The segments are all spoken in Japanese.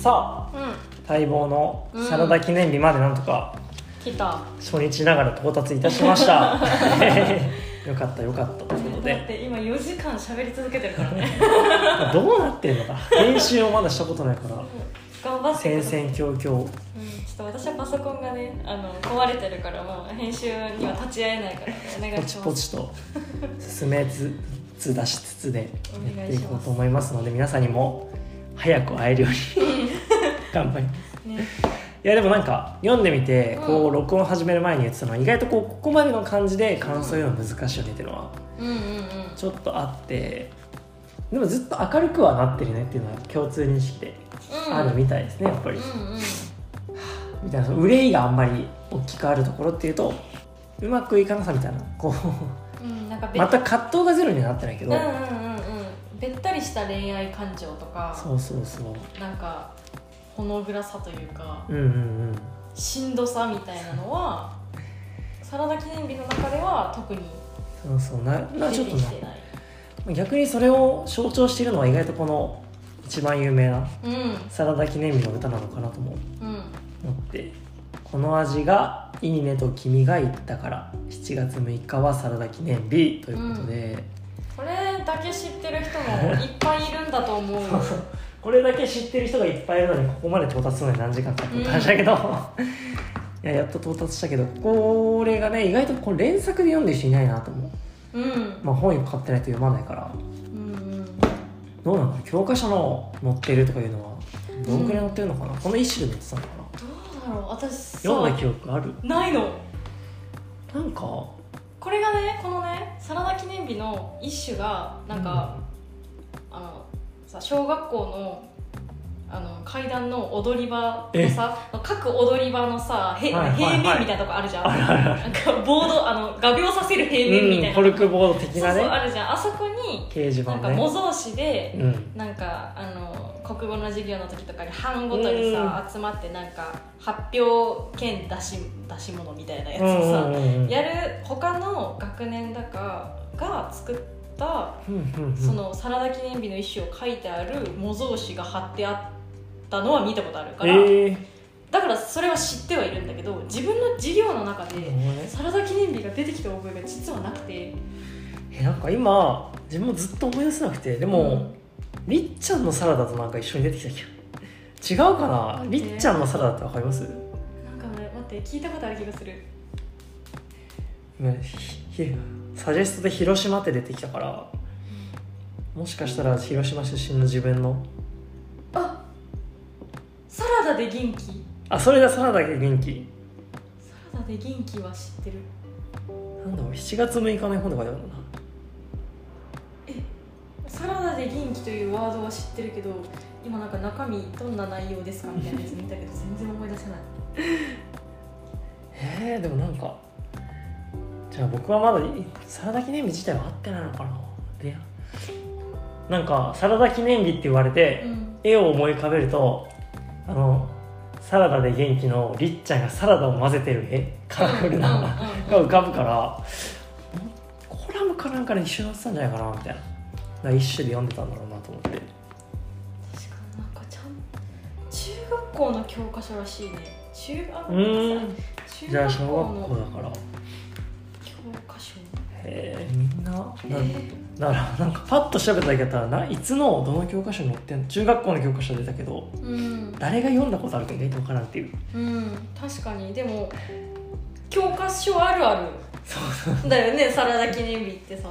さあうん。待望のサラダ記念日までなんとか来た。初日ながら到達いたしました。よかったよかった。ということで。だって今4時間喋り続けてるからね。どうなってんのか。編集をまだしたことないから。頑張ってく戦々恐々。うん、ちょっと私はパソコンがねあの壊れてるからもう編集には立ち会えないからお願いポチします。ポチと進めつつ出しつつでやっていこうと思いますので皆さんにも早く会えるように頑張ります。ね。いやでもなんか読んでみてうん。こう録音始める前に言ってたのは意外とこうここまでの感じで感想言うの難しいよねっていうのはちょっとあってでもずっと明るくはなってるねっていうのは共通認識でうん。あるみたいですねやっぱり。みたいな憂いがあんまり大きくあるところっていうとうまくいかなさみたいなこうんなんかまた葛藤がゼロにはなってないけどうんうんべったりした恋愛感情とかそうそうそう。なんかほの暗さというかうんうんうん。しんどさみたいなのはサラダ記念日の中では特にそうそう。なな出ちょっとな。てきてない逆にそれを象徴しているのは意外とこの一番有名なうん。サラダ記念日の歌なのかなともうん。思って。この味がいいねと君が言ったから7月6日はサラダ記念日ということで、これだけ知ってる人もいっぱいいるんだと思う。よこれだけ知ってる人がいっぱいいるのにここまで到達するのに何時間かかった話だけど、いややっと到達したけど。これがね意外とこれ連作で読んでる人いないなと思う。うん。まあ本買ってないと読まないから。うんうん。どうなの？教科書の載ってるとかいうのはどんくらい載ってるのかな、この一種で載ってたのかな？どうだろう。私さ読んだ記憶ある？ないの。なんかこれがねこのねサラダ記念日の一種がなんか、あのさ小学校のあの階段の踊り場のさ各踊り場のさへ、はい平面みたいなとこあるじゃん、なんかボードあの画鋲させる平面みたいな、うん、コルクボード的そうなね。そうあるじゃん。あそこに掲示板ね。なんか模造紙で、うん。なんかあの国語の授業の時とかに班ごとにさ、集まってなんか発表兼出し出し物みたいなやつをさ、うんうんうんやる他の学年だかが作ったうんうんうん。そのサラダ記念日の一種を書いてある模造紙が貼ってあったのは見たことあるから、えー。だからそれは知ってはいるんだけど自分の授業の中でサラダ記念日が出てきた覚えが実はなくて。えなんか今自分もずっと思い出せなくてでも、うん。りっちゃんのサラダとなんか一緒に出てきた気が。違うかな？りっちゃんのサラダってわかります？なんかね待って聞いたことある気がする。サジェストで広島って出てきたからもしかしたら広島出身の自分のあサラダで元気？あそれだサラダが元気？サラダで元気は知ってる。なんだろう7月6日の絵本で書いてあるんだな？サラダで元気というワードは知ってるけど今なんか中身どんな内容ですかみたいなやつ見たけど全然思い出せない。えー、でもなんかじゃあ僕はまだいサラダ記念日自体は合ってないのかな？でなんかサラダ記念日って言われて、うん。絵を思い浮かべるとあのサラダで元気のりっちゃんがサラダを混ぜてる絵カラフルな、うんうんが浮かぶからコラムかなんかで一緒になってたんじゃないかなみたいな。一種で読んでたんだろうなと思って。確かになんかちゃん中学校の教科書らしいね。中学校じゃあ小学校だから。教科書。へえみんななえだからなんかパッと調べただけだったらないつのどの教科書に載ってんの？中学校の教科書出たけどーうん。誰が読んだことあるか意外と分からんっていう。うん確かに。でも教科書あるある。そうそう。だよねサラダ記念日ってさ。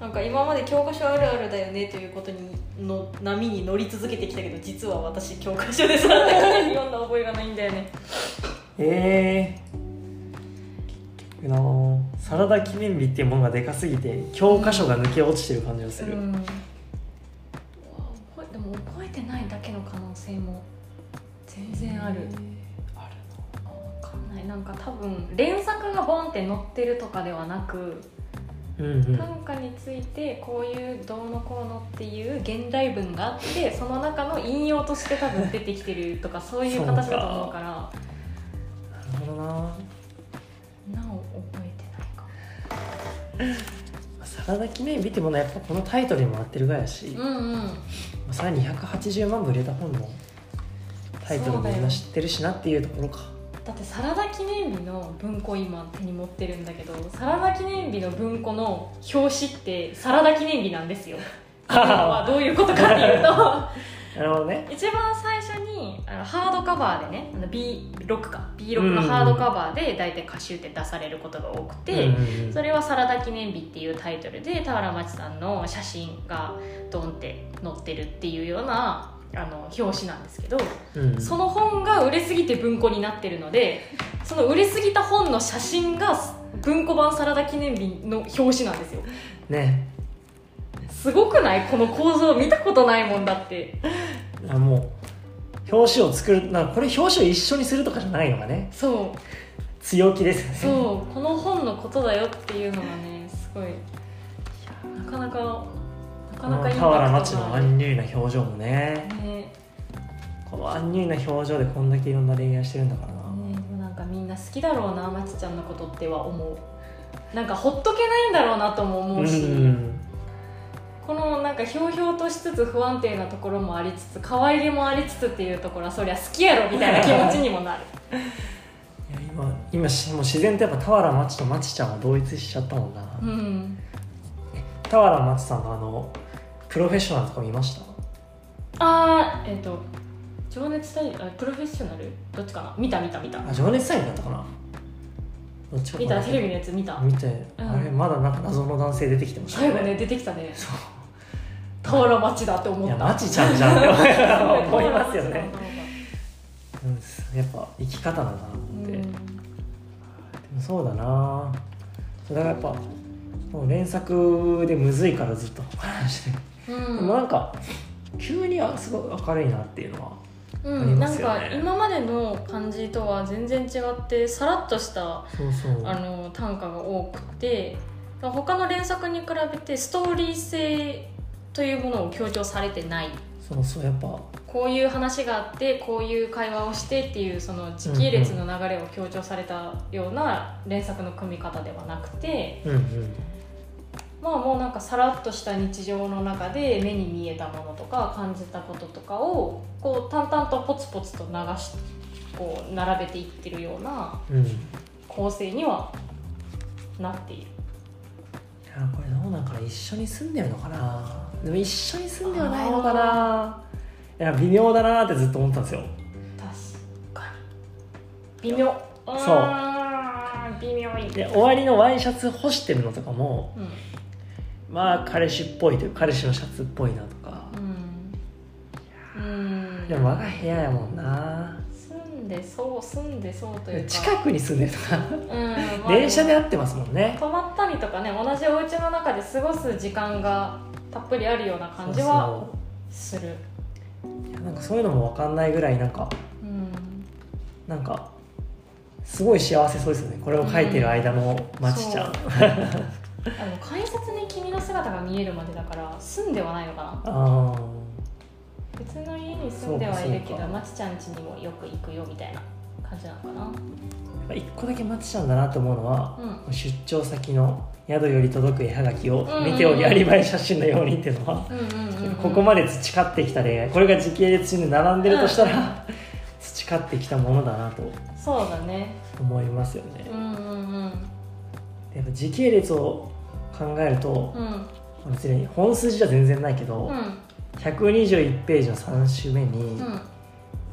なんか今まで教科書あるあるだよねということにの波に乗り続けてきたけど実は私教科書でサラダ記念日読んだ覚えがないんだよね。ええー、なサラダ記念日っていうものがでかすぎて教科書が抜け落ちてる感じがする、うん、でも覚えてないだけの可能性も全然ある。ある分かんない。なんか多分連作がボンって載ってるとかではなくうんうん。短歌についてこういうどうのこうのっていう現代文があってその中の引用として多分出てきてるとかそういう形だと思うから。なるほどなサラダ記念日ってものはやっぱこのタイトルにもなってるぐらいやし、うんうん。さらに180万部売れた本のタイトルみんな知ってるしなっていうところか。だってサラダ記念日の文庫今手に持ってるんだけどサラダ記念日の文庫の表紙ってサラダ記念日なんですよ。はどういうことかっていうと。なるほどね。一番最初にあのハードカバーでねあの B6 か。B6 のハードカバーで大体歌集って出されることが多くて、それは「サラダ記念日」っていうタイトルで俵町さんの写真がドンって載ってるっていうようなあの表紙なんですけど、うん。その本が売れすぎて文庫になってるのでその売れすぎた本の写真が文庫版「サラダ記念日」の表紙なんですよ。ね。すごくない？この構造見たことないもんだって。あもう表紙を作るなこれ表紙を一緒にするとかじゃないのがねそう。強気ですよね。そう。この本のことだよっていうのがねすごい。なかなかなかなかインパクト俵が町のアンニュイな表情もね。ね。このアンニュイな表情でこんだけいろんな恋愛してるんだからな、ねなんかみんな好きだろうなまちちゃんのことっては思う。なんかほっとけないんだろうなとも思うし、んこのなんかひょうひょうとしつつ不安定なところもありつつ可愛げもありつつっていうところはそりゃ好きやろみたいな気持ちにもなる。いや今今しもう自然とやっぱ俵町と町ちゃんは同一しちゃったもんな。うん俵町さんのあのプロフェッショナルとか見ました？あーえっ、と情熱大あプロフェッショナル？どっちかな？見た見た見た。あ情熱大陸だったかな？どっちか見たテレビのやつ見た。見て、うん。あれまだなんか謎の男性出てきてました最後ね出てきたね。そう俵町だって思った。いや町ちゃんじゃんって思いますよね。ううん。やっぱ生き方だなって、でんもそうだな。だからやっぱもう連作でむずいからずっと。話してる、うん。でもなんか急にはすごい明るいなっていうのはうん、なんか今までの感じとは全然違ってさらっとしたあの短歌が多くて他の連作に比べてストーリー性というものを強調されてない。そうそうやっぱ。こういう話があってこういう会話をしてっていうその時系列の流れを強調されたような連作の組み方ではなくてうんうん。まあもうなんかさらっとした日常の中で目に見えたものとか感じたこととかをこう淡々とポツポツと流しこう並べていってるようなうん。い構成にはなっている。やこれどうなんかな一緒に住んでるのかなでも一緒に住んではないのかな。いや微妙だなってずっと思ったんですよ。確かに。微妙。そう。微妙いで終わりのワイシャツ干してるのとかもうん。まあ彼氏っぽいという彼氏のシャツっぽいなとか。うん。うん。でも我が部屋やもんな。住んでそう住んでそうというか。近くに住んでるとか。うんまあ。電車で会ってますもんね。泊まったりとかね同じお家の中で過ごす時間がたっぷりあるような感じはする。そういやなんかそういうのも分かんないぐらいなんかうん。なんかすごい幸せそうですよね。これを書いてる間のまちちゃん、あの改札に君の姿が見えるまでだから住んではないのかな。別の家に住んではいるけどまちちゃん家にもよく行くよみたいな感じなのかなやっぱ一個だけまちちゃんだなと思うのは、う出張先の宿より届く絵はがきをうんうんうん。見ておりアリバイ写真のようにっていうのは、うんうんうんうん。ここまで培ってきた恋愛これが時系列に並んでるとしたら、培ってきたものだなとそうだね。思いますよね、うんうんうん。やっぱ時系列を考えると、うん。別に本筋じゃ全然ないけど、うん。121ページの3種目にうん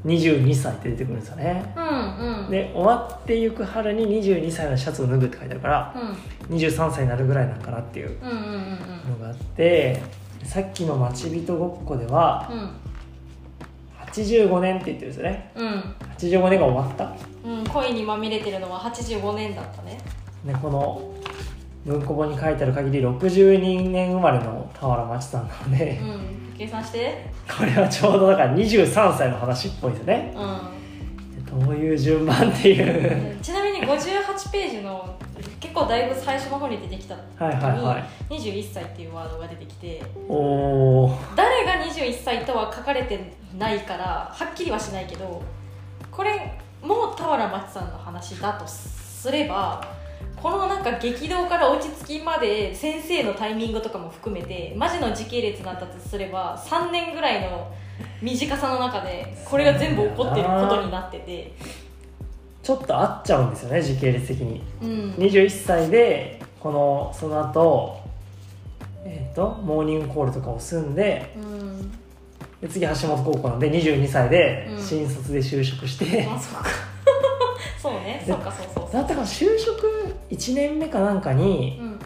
22歳って出てくるんですよね、うんうん。で終わってゆく春に22歳のシャツを脱ぐって書いてあるからうん。23歳になるぐらいなんかなっていうのがあってさっきの「待ち人ごっこ」ではうん。85年って言ってるんですよね。うん。85年が終わった。うん。恋にまみれてるのは85年だったね。でこの文庫本に書いてある限り62年生まれの俵町さんなので、うん計算して。これはちょうどだから23歳の話っぽいですね。うでどういう順番っていう。ん ちなみに58ページの結構だいぶ最初の方に出てきた。はいはいはい。に21歳っていうワードが出てきて。おお誰が21歳とは書かれてないからはっきりはしないけどこれも俵町さんの話だとすればこのなんか激動から落ち着きまで先生のタイミングとかも含めてマジの時系列だったとすれば3年ぐらいの短さの中でこれが全部起こってることになってて。ちょっと合っちゃうんですよね時系列的に。うん。21歳でこのその後えっ、とモーニングコールとかを済んでうん。で次橋本高校なんで22歳でうん。新卒で就職して、あそうか。そうね。そうかそうそうそだったから就職1年目かなんかうにうん。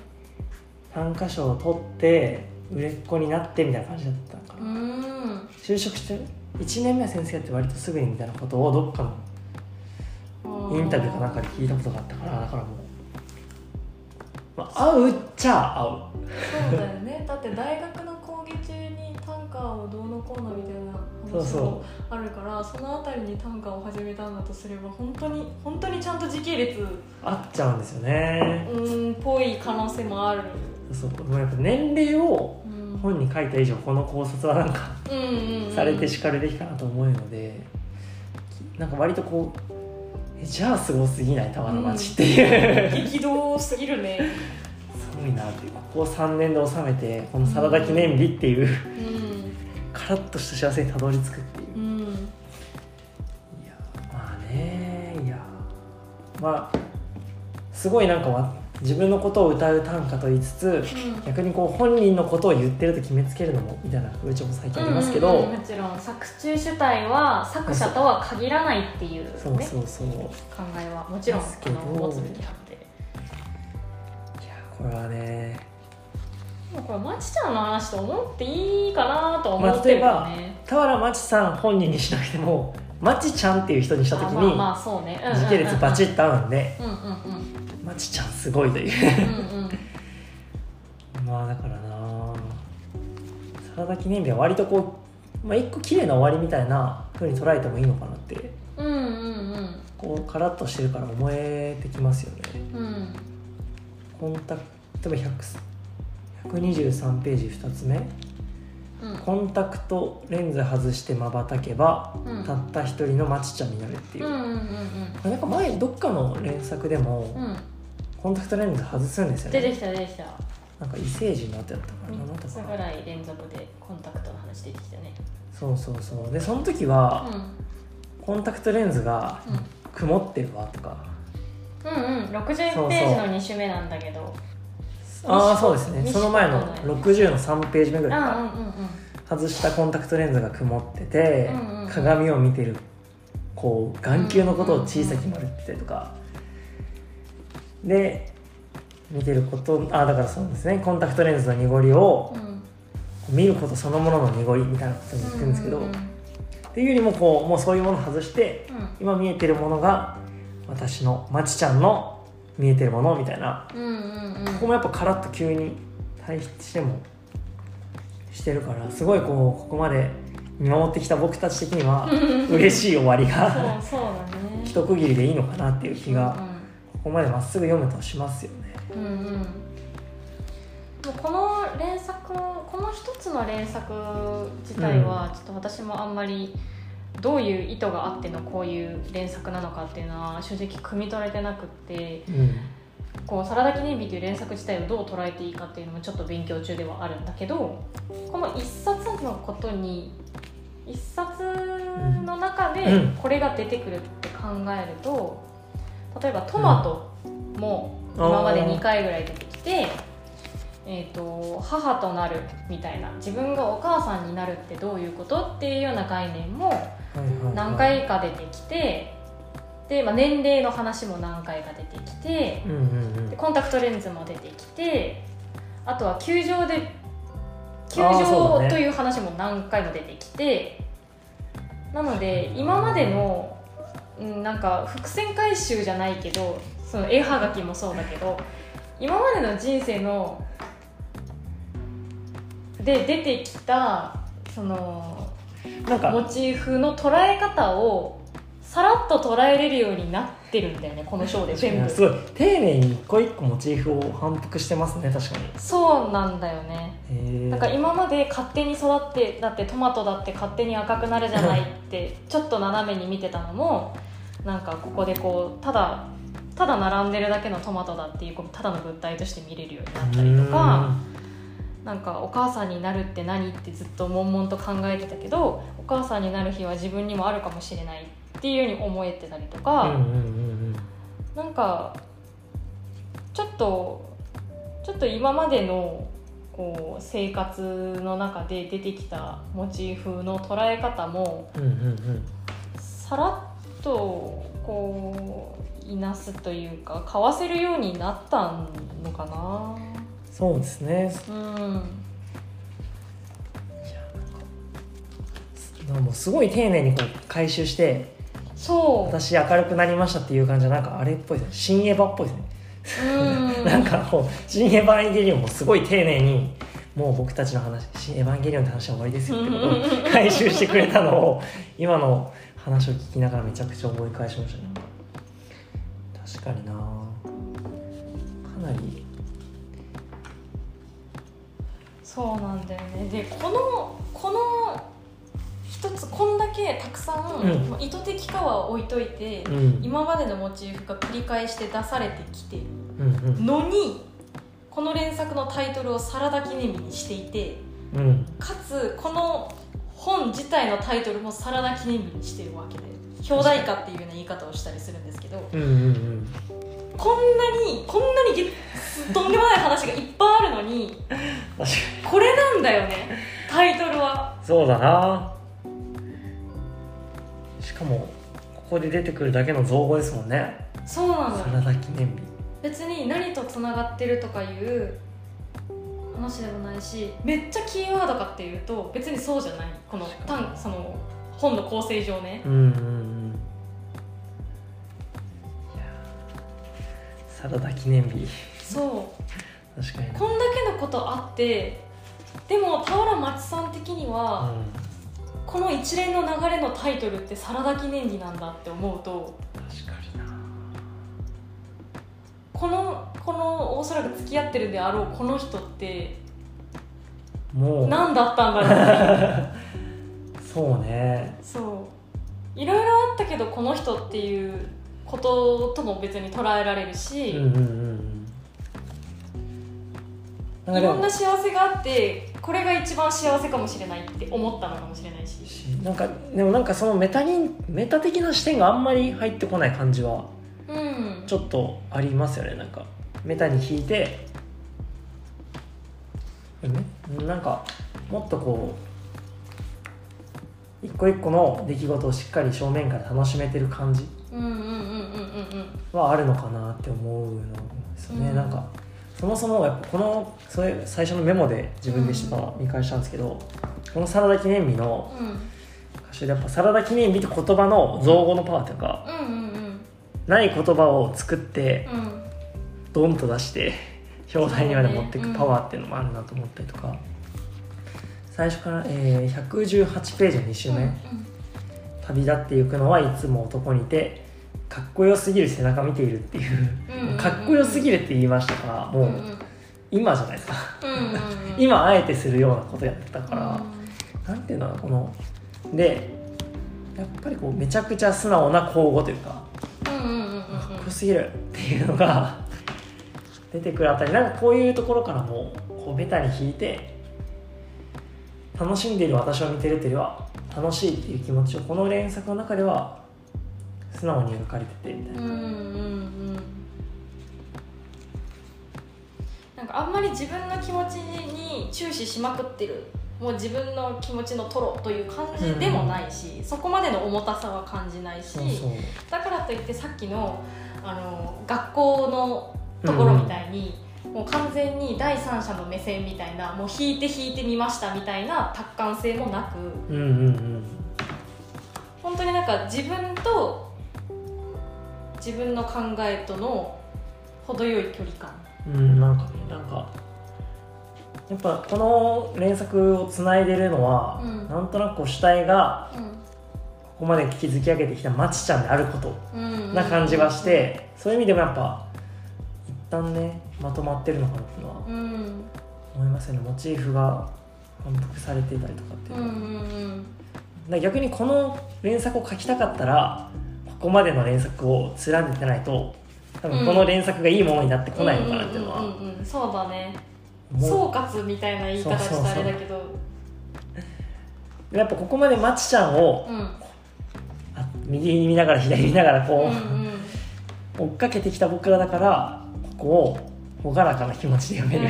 短歌賞を取って売れっ子になってみたいな感じだったのかうな、ん。就職して1年目は先生やって割とすぐにみたいなことをどっかのインタビューかなんかで聞いたことがあったからだからもう、まあ、合うっちゃ合う。そうだよね。だって大学をどうのこうのみたいな話もあるからそのあたりに短歌を始めたんだとすれば本当に本当にちゃんと時系列合っちゃうんですよね。うんぽい可能性もある、そうもう。やっぱ年齢をうん、本に書いた以上この考察はなんかうんうんうん。されてしかるべきかなと思うのでなんか割とこうえじゃあすごすぎない？玉の町っていう、激動すぎるね。すごいなって。いうここを3年で収めてこのサラダ記念日っていう。うんカラッとした幸せにたどり着くっていう。うん。いやまあねいや。まあすごいなんかわ自分のことを歌う短歌と言いつつ逆にこう本人のことを言ってると決めつけるのもみたいな風潮も最近ありますけど、うんうんうんもちろん作中主体は作者とは限らないっていう,、ね、そうそうそう。いや考えはもちろんですけど。あの持つべきはずでこれはねこれまちちゃんの話と思っていいかなとは思ってるけどね、俵真知さん本人にしなくてもまちちゃんっていう人にした時に時系列バチッと合うんでまちちゃんすごいという。まあだからなサラダ記念日は割とこう、まあ、一個綺麗な終わりみたいな風に捉えてもいいのかなって。うんうんうん。こうカラッとしてるから思えてきますよね。うん。コンタクト例えば100 123ページ2つ目。うん。コンタクトレンズ外してまばたけば、うん。たった一人のまちちゃんになるっていう。う、んうんうんなんか前どっかの連作でも、うん。うんコンタクトレンズ外すんですよ出てねきた出てきた。なんか異星人の後やったからななんだ3つったかな。ぐらい連続でコンタクトの話出てきたね。そうそうそう。でその時は、うコンタクトレンズがうん。曇ってるわとか、んうんうん。60ペそうそうージの2種目なんだけどああそうですね。西その前の西60の3ページ目ぐらいか、外したコンタクトレンズが曇ってて、うんうんうん。鏡を見てるこう眼球のことを小さく丸ってたりとか、で見てることあだからそうですね。コンタクトレンズの濁りをうん。見ることそのものの濁りみたいなことに言ってるんですけど、うんうんうん。っていうよりもこうもうそういうものを外して今見えてるものが私のまちちゃんの見えてるものみたいな。うんうんうん。ここもやっぱカラッと急に対比してもしてるからすごいこうここまで見守ってきた僕たち的には 嬉しい終わりがそうそうだね。一区切りでいいのかなっていう気がうんここまでまっすぐ読むとしますよね。うんうん。もうこの連作この一つの連作自体はちょっと私もあんまりどういう意図があってのこういう連作なのかっていうのは正直汲み取れてなくってうん。こう「サラダ記念日」という連作自体をどう捉えていいかっていうのもちょっと勉強中ではあるんだけどこの一冊のことに一冊の中でうん。これが出てくるって考えると例えばトマトも今まで2回ぐらい出てきて、えー、と母となるみたいな自分がお母さんになるってどういうことっていうような概念も何回か出てきてで、まあ、年齢の話も何回か出てきてうんうんうん。でコンタクトレンズも出てきてあとは球場で球場という話も何回も出てきて、なので今までの、うん、なんか伏線回収じゃないけどその絵はがきもそうだけど今までの人生ので出てきたそのなんかモチーフの捉え方をさらっと捉えれるようになってるんだよねこの章で全部。すごい。丁寧に一個一個モチーフを反復してますね確かに。そうなんだよね。なんか今まで勝手に育ってだってトマトだって勝手に赤くなるじゃないって ちょっと斜めに見てたのもなんかここでこうただたただ並んでるだけのトマトだっていうただの物体として見れるようになったりとかなんかお母さんになるって何ってずっと悶々と考えてたけどお母さんになる日は自分にもあるかもしれないっていうように思えてたりとか、うんうんうんなんかちょっとちょっと今までのこう生活の中で出てきたモチーフの捉え方もうんうんうんさらっとこういなすというか買わせるようになったのかなそうですね。うん。なんかもうすごい丁寧にこう回収してそう。私明るくなりましたっていう感じはなんかあれっぽいですね新エヴァっぽいですね、うん。なんかもう新エヴァンゲリオンもすごい丁寧にもう僕たちの話新エヴァンゲリオンって話は終わりですよってことを回収してくれたのを今の話を聞きながらめちゃくちゃ思い返しましたね。確かにな。かなりそうなんだよね。でこのこの一つこんだけたくさん、うん。まあ意図的かは置いといて、うん。今までのモチーフが繰り返して出されてきてる。うんうん。のにこの連作のタイトルを「サラダ記念日」にしていてうん。かつこの本自体のタイトルも「サラダ記念日」にしてるわけで表題歌っていうような言い方をしたりするんですけどうんうんうんこんなにこんなにげとんでもない話がいっぱいあるのにこれなんだよね。タイトルは。そうだな。しかもここで出てくるだけの造語ですもんね。そうなの。サラダ記念日。別に何とつながってるとかいう話でもないしめっちゃキーワードかっていうと別にそうじゃない。この単その本の構成上ね。うんうんサラダ記念日。そう。確かに。なこんだけのことあってでも田原町さん的には、うん。この一連の流れのタイトルってサラダ記念日なんだって思うと確かにな。このこのおそらく付き合ってるであろうこの人ってもう。何だったんだろう。そうね。そう。いろいろあったけどこの人っていうこととも別に捉えられるし、うんうんうんいろんな幸せがあってこれが一番幸せかもしれないって思ったのかもしれないし。なんかでもなんかそのメタにメタ的な視点があんまり入ってこない感じはうん。ちょっとありますよね。なんかメタに引いてなんかもっとこう一個一個の出来事をしっかり正面から楽しめてる感じ。うんうんはあるのかなって思うのですよね、うん。なんかそもそもやっぱこのそれ最初のメモで自分でした、見返したんですけどこのサラダ記念日のうん歌詞でやっぱサラダ記念日って言葉の造語のパワーというかない言葉を作ってうんドンと出して表題にまで持っていくパワーっていうのもあるなと思ったりとか、最初から、えー118ページの2週目、旅立っていくのはいつも男にてかっこよすぎる背中見ているっていう,、かっこよすぎるって言いましたからもう、今じゃないですか。今あえてするようなことやってたから、なんていうのこのでやっぱりこうめちゃくちゃ素直な口語というかかっこよすぎるっていうのが 出てくるあたり。なんかこういうところからもこうベタに引いて楽しんでいる私を見てるというよりは楽しいっていう気持ちをこの連作の中では素直に描かれててみたいな、うんうんうんなんかあんまり自分の気持ちに注視しまくってるもう自分の気持ちのトロという感じでもないし、そこまでの重たさは感じないしだからといってさっきのあの学校のところみたいに、もう完全に第三者の目線みたいなもう引いて引いてみましたみたいな達観性もなくうんうんうん。本当になんか自分と自分の考えとの程よい距離感。うんなんかねなんかやっぱこの連作をつないでるのは、うん。なんとなくこう主体がうんここまで築き上げてきたまちちゃんであることうん。な感じがして、そういう意味でもやっぱ一旦ねまとまってるのかなっていうのはうん。思いますよね。モチーフが反復されていたりとかっていう逆にこの連作を書きたかったらここまでの連作を貫いてないと多分この連作がいいものになってこないのかなっていうのはうんうんうんうん。そうだね。総括みたいな言い方したらあれだけど。やっぱここまでまちちゃんをうん。あ右に見ながら左に見ながらこう、うんうん。追っかけてきた僕らだからここを朗らかな気持ちで読める、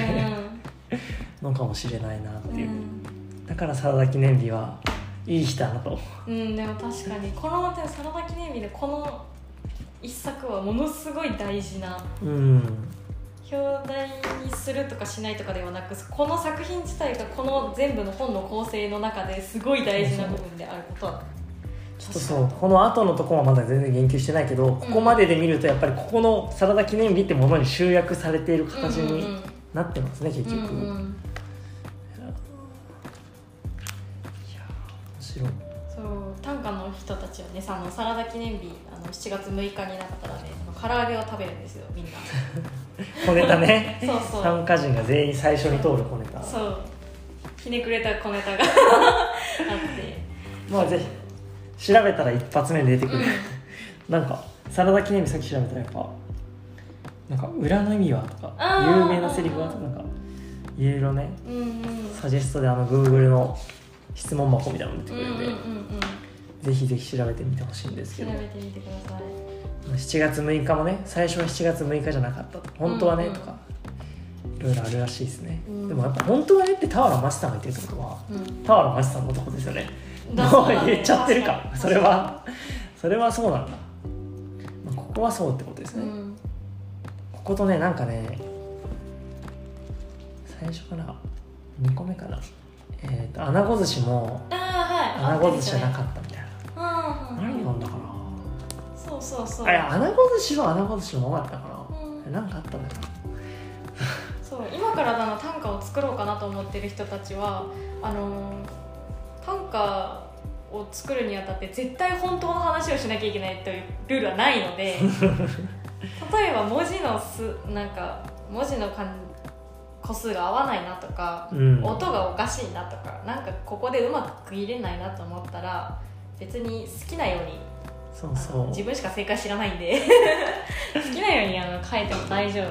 のかもしれないなっていう、だからサラダ記念日はいい日だなと。うん、うん、でも確かにこのでもサラダ記念日でこの一作はものすごい大事なうん。表題にするとかしないとかではなくこの作品自体がこの全部の本の構成の中ですごい大事な部分であることは。ちょっとそう。この後のとこはまだ全然言及してないけどここまでで見るとやっぱりここのサラダ記念日ってものに集約されている形にうんなってますね結うん局、うんうん面白いそう短歌の人たちはねさあのサラダ記念日あの7月6日になったらね唐揚げを食べるんですよみんな。小ネタね。そうそう。参加人が全員最初に通る小ネタ。そう。ひねくれた小ネタが あって。まあぜひ調べたら一発目で出てくる、うん。なんかサラダ記念日さっき調べたらやっぱなんか裏の意味はとか有名なセリフはとかなんかいろいろねうんうん。サジェストであの Google の質問箱みたいなの出てくるんで、うんうんうんうん。ぜひぜひ調べてみてほしいんですけど。調べてみてください。7月6日もね最初は7月6日じゃなかったと。本当はね、うんうん。とかいろいろあるらしいですね、うん。でもやっぱ本当はねって田原町さんが言ってるってことはうん。田原町さんのとこですよね。だ。もう言っちゃってるか。それはそれはそうなんだ、まあ、ここはそうってことですね、うん。こことねなんかね最初かな2個目かなえっ、と穴子寿司もああはい。穴子寿司じゃなっかったみたいな。たうんうん。何なんだかな？そうそうそう。あいや穴子寿司は穴子寿司のままだったかうん。ななんかあったんだよな。そう今からあの短歌を作ろうかなと思ってる人たちはあの短歌を作るにあたって絶対本当の話をしなきゃいけないというルールはないので 例えば文字のすなんか文字のかん個数が合わないなとか、うん。音がおかしいなとかなんかここでうまく区切れないなと思ったら別に好きなようにあそうそう。の自分しか正解知らないんで 好きなようにあの書いても大丈夫。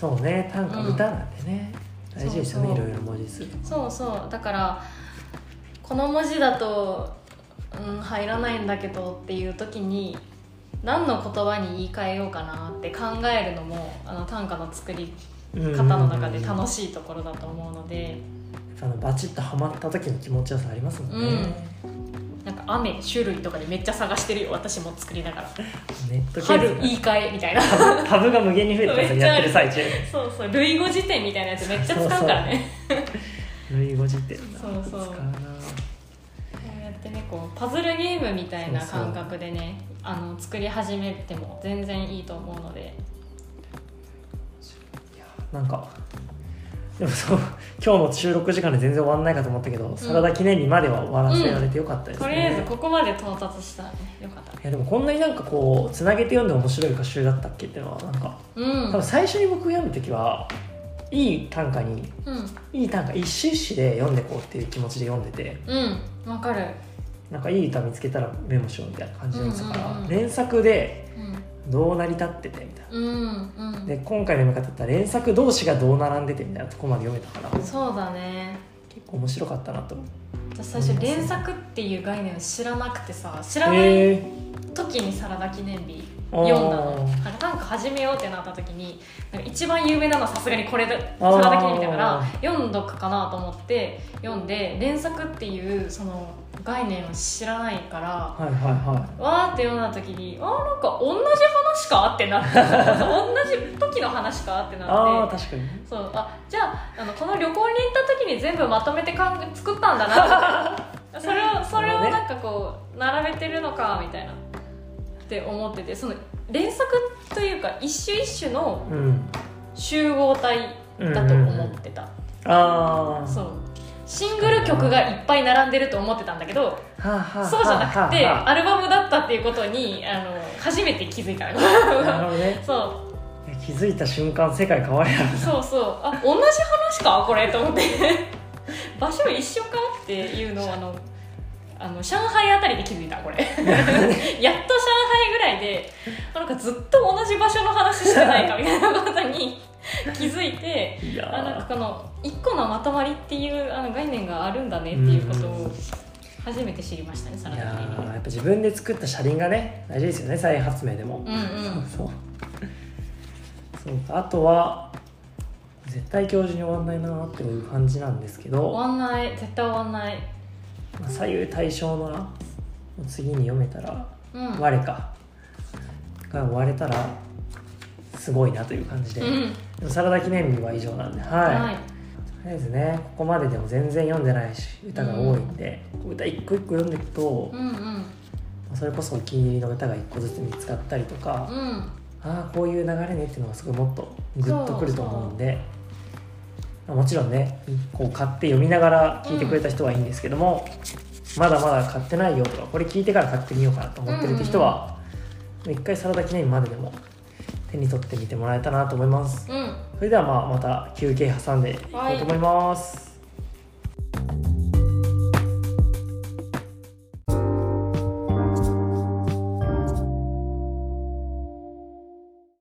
そうね。短歌、うん歌なんでね。大事ですよね。いろいろ文字数。そうそう。だからこの文字だと、うん、入らないんだけどっていう時に何の言葉に言い換えようかなって考えるのもあの短歌の作り方の中で楽しいところだと思うので、あのバチッとハマった時の気持ちよさありますもんね、なんか雨種類とかでめっちゃ探してるよ。私も作りながら。ネット春検言い換えみたいな。索タブが無限に増えてますやってる最中。そうそう。類語辞典みたいなやつめっちゃ使うからね。類語辞典だそうそう。使うな。こうやってねこうパズルゲームみたいな感覚でねあの作り始めても全然いいと思うのでなんかでもそう今日の収録時間で全然終わんないかと思ったけど、サラダ記念日までは終わらせられてよかったですね、とりあえずここまで到達したらね。よかった。いやでもこんなになんかこうつなげて読んで面白い歌集だったっけっていうのはなんかうん。多分最初に僕読む時はいい短歌にうん。いい短歌一首一首で読んでこうっていう気持ちで読んでてうん。わかる。なんかいい歌見つけたらメモしようみたいな感じで読んでたから、連作でうん。どう成り立っててうんうん。で今回の読み方だったら連作同士がどう並んでてみたいなとこまで読めたから。そうだね。結構面白かったなと。私最初連作っていう概念を知らなくてさ知らない時に「サラダ記念日」読んだの。なんか始めようってなった時に一番有名なのはさすがにこれだ「あー。サラダ記念日」だから読んどくかなと思って読んで連作っていうその概念を知らないからはいはいはわーって読んだ時にあーなんか同じ話かってなって 同じ時の話かっていなって。ああ確かに。そうあじゃああのこの旅行に行った時に全部まとめてかん作ったんだな それをそれをなんかこう並べてるのかみたいなって思っててその連作というか一種一種のうん。集合体だと思ってた、ああそう。シングル曲がいっぱい並んでると思ってたんだけどはあはあそうじゃなくてはあはあ。アルバムだったっていうことにあの初めて気づいたなるほどね。そう。気づいた瞬間世界変わるやろそうそう。あ同じ話か？これ？と思って。場所一緒か？っていうのをあのあの上海あたりで気づいたこれ。やっと上海ぐらいでなんかずっと同じ場所の話してないかみたいなことに 気づいていやあなんかこの一個のまとまりっていうあの概念があるんだねっていうことを初めて知りましたねサラいやダ記念日ーやっぱ自分で作った車輪がね大事ですよね再発明でも、うんうん。そう。そうかあとは絶対今日中に終わんないなーっていう感じなんですけど、終わんない。絶対終わんないまあ左右対称のな次に読めたらうん「我か」が終われたらすごいなという感じで、うん。でもサラダ記念日は以上なんではい、はい。とりあえずねここまででも全然読んでないし歌が多いんで、歌一個一個読んでいくと、うんうん。それこそお気に入りの歌が一個ずつ見つかったりとか、うん。ああこういう流れねっていうのがすごいもっとグッとくると思うんでまあもちろんねこう買って読みながら聞いてくれた人はいいんですけども、まだまだ買ってないよとかこれ聞いてから買ってみようかなと思ってるって人は、一回サラダ記念日まででも手に取ってみてもらえたらなと思います。うん。それではまあまた休憩挟んでいこうと思います、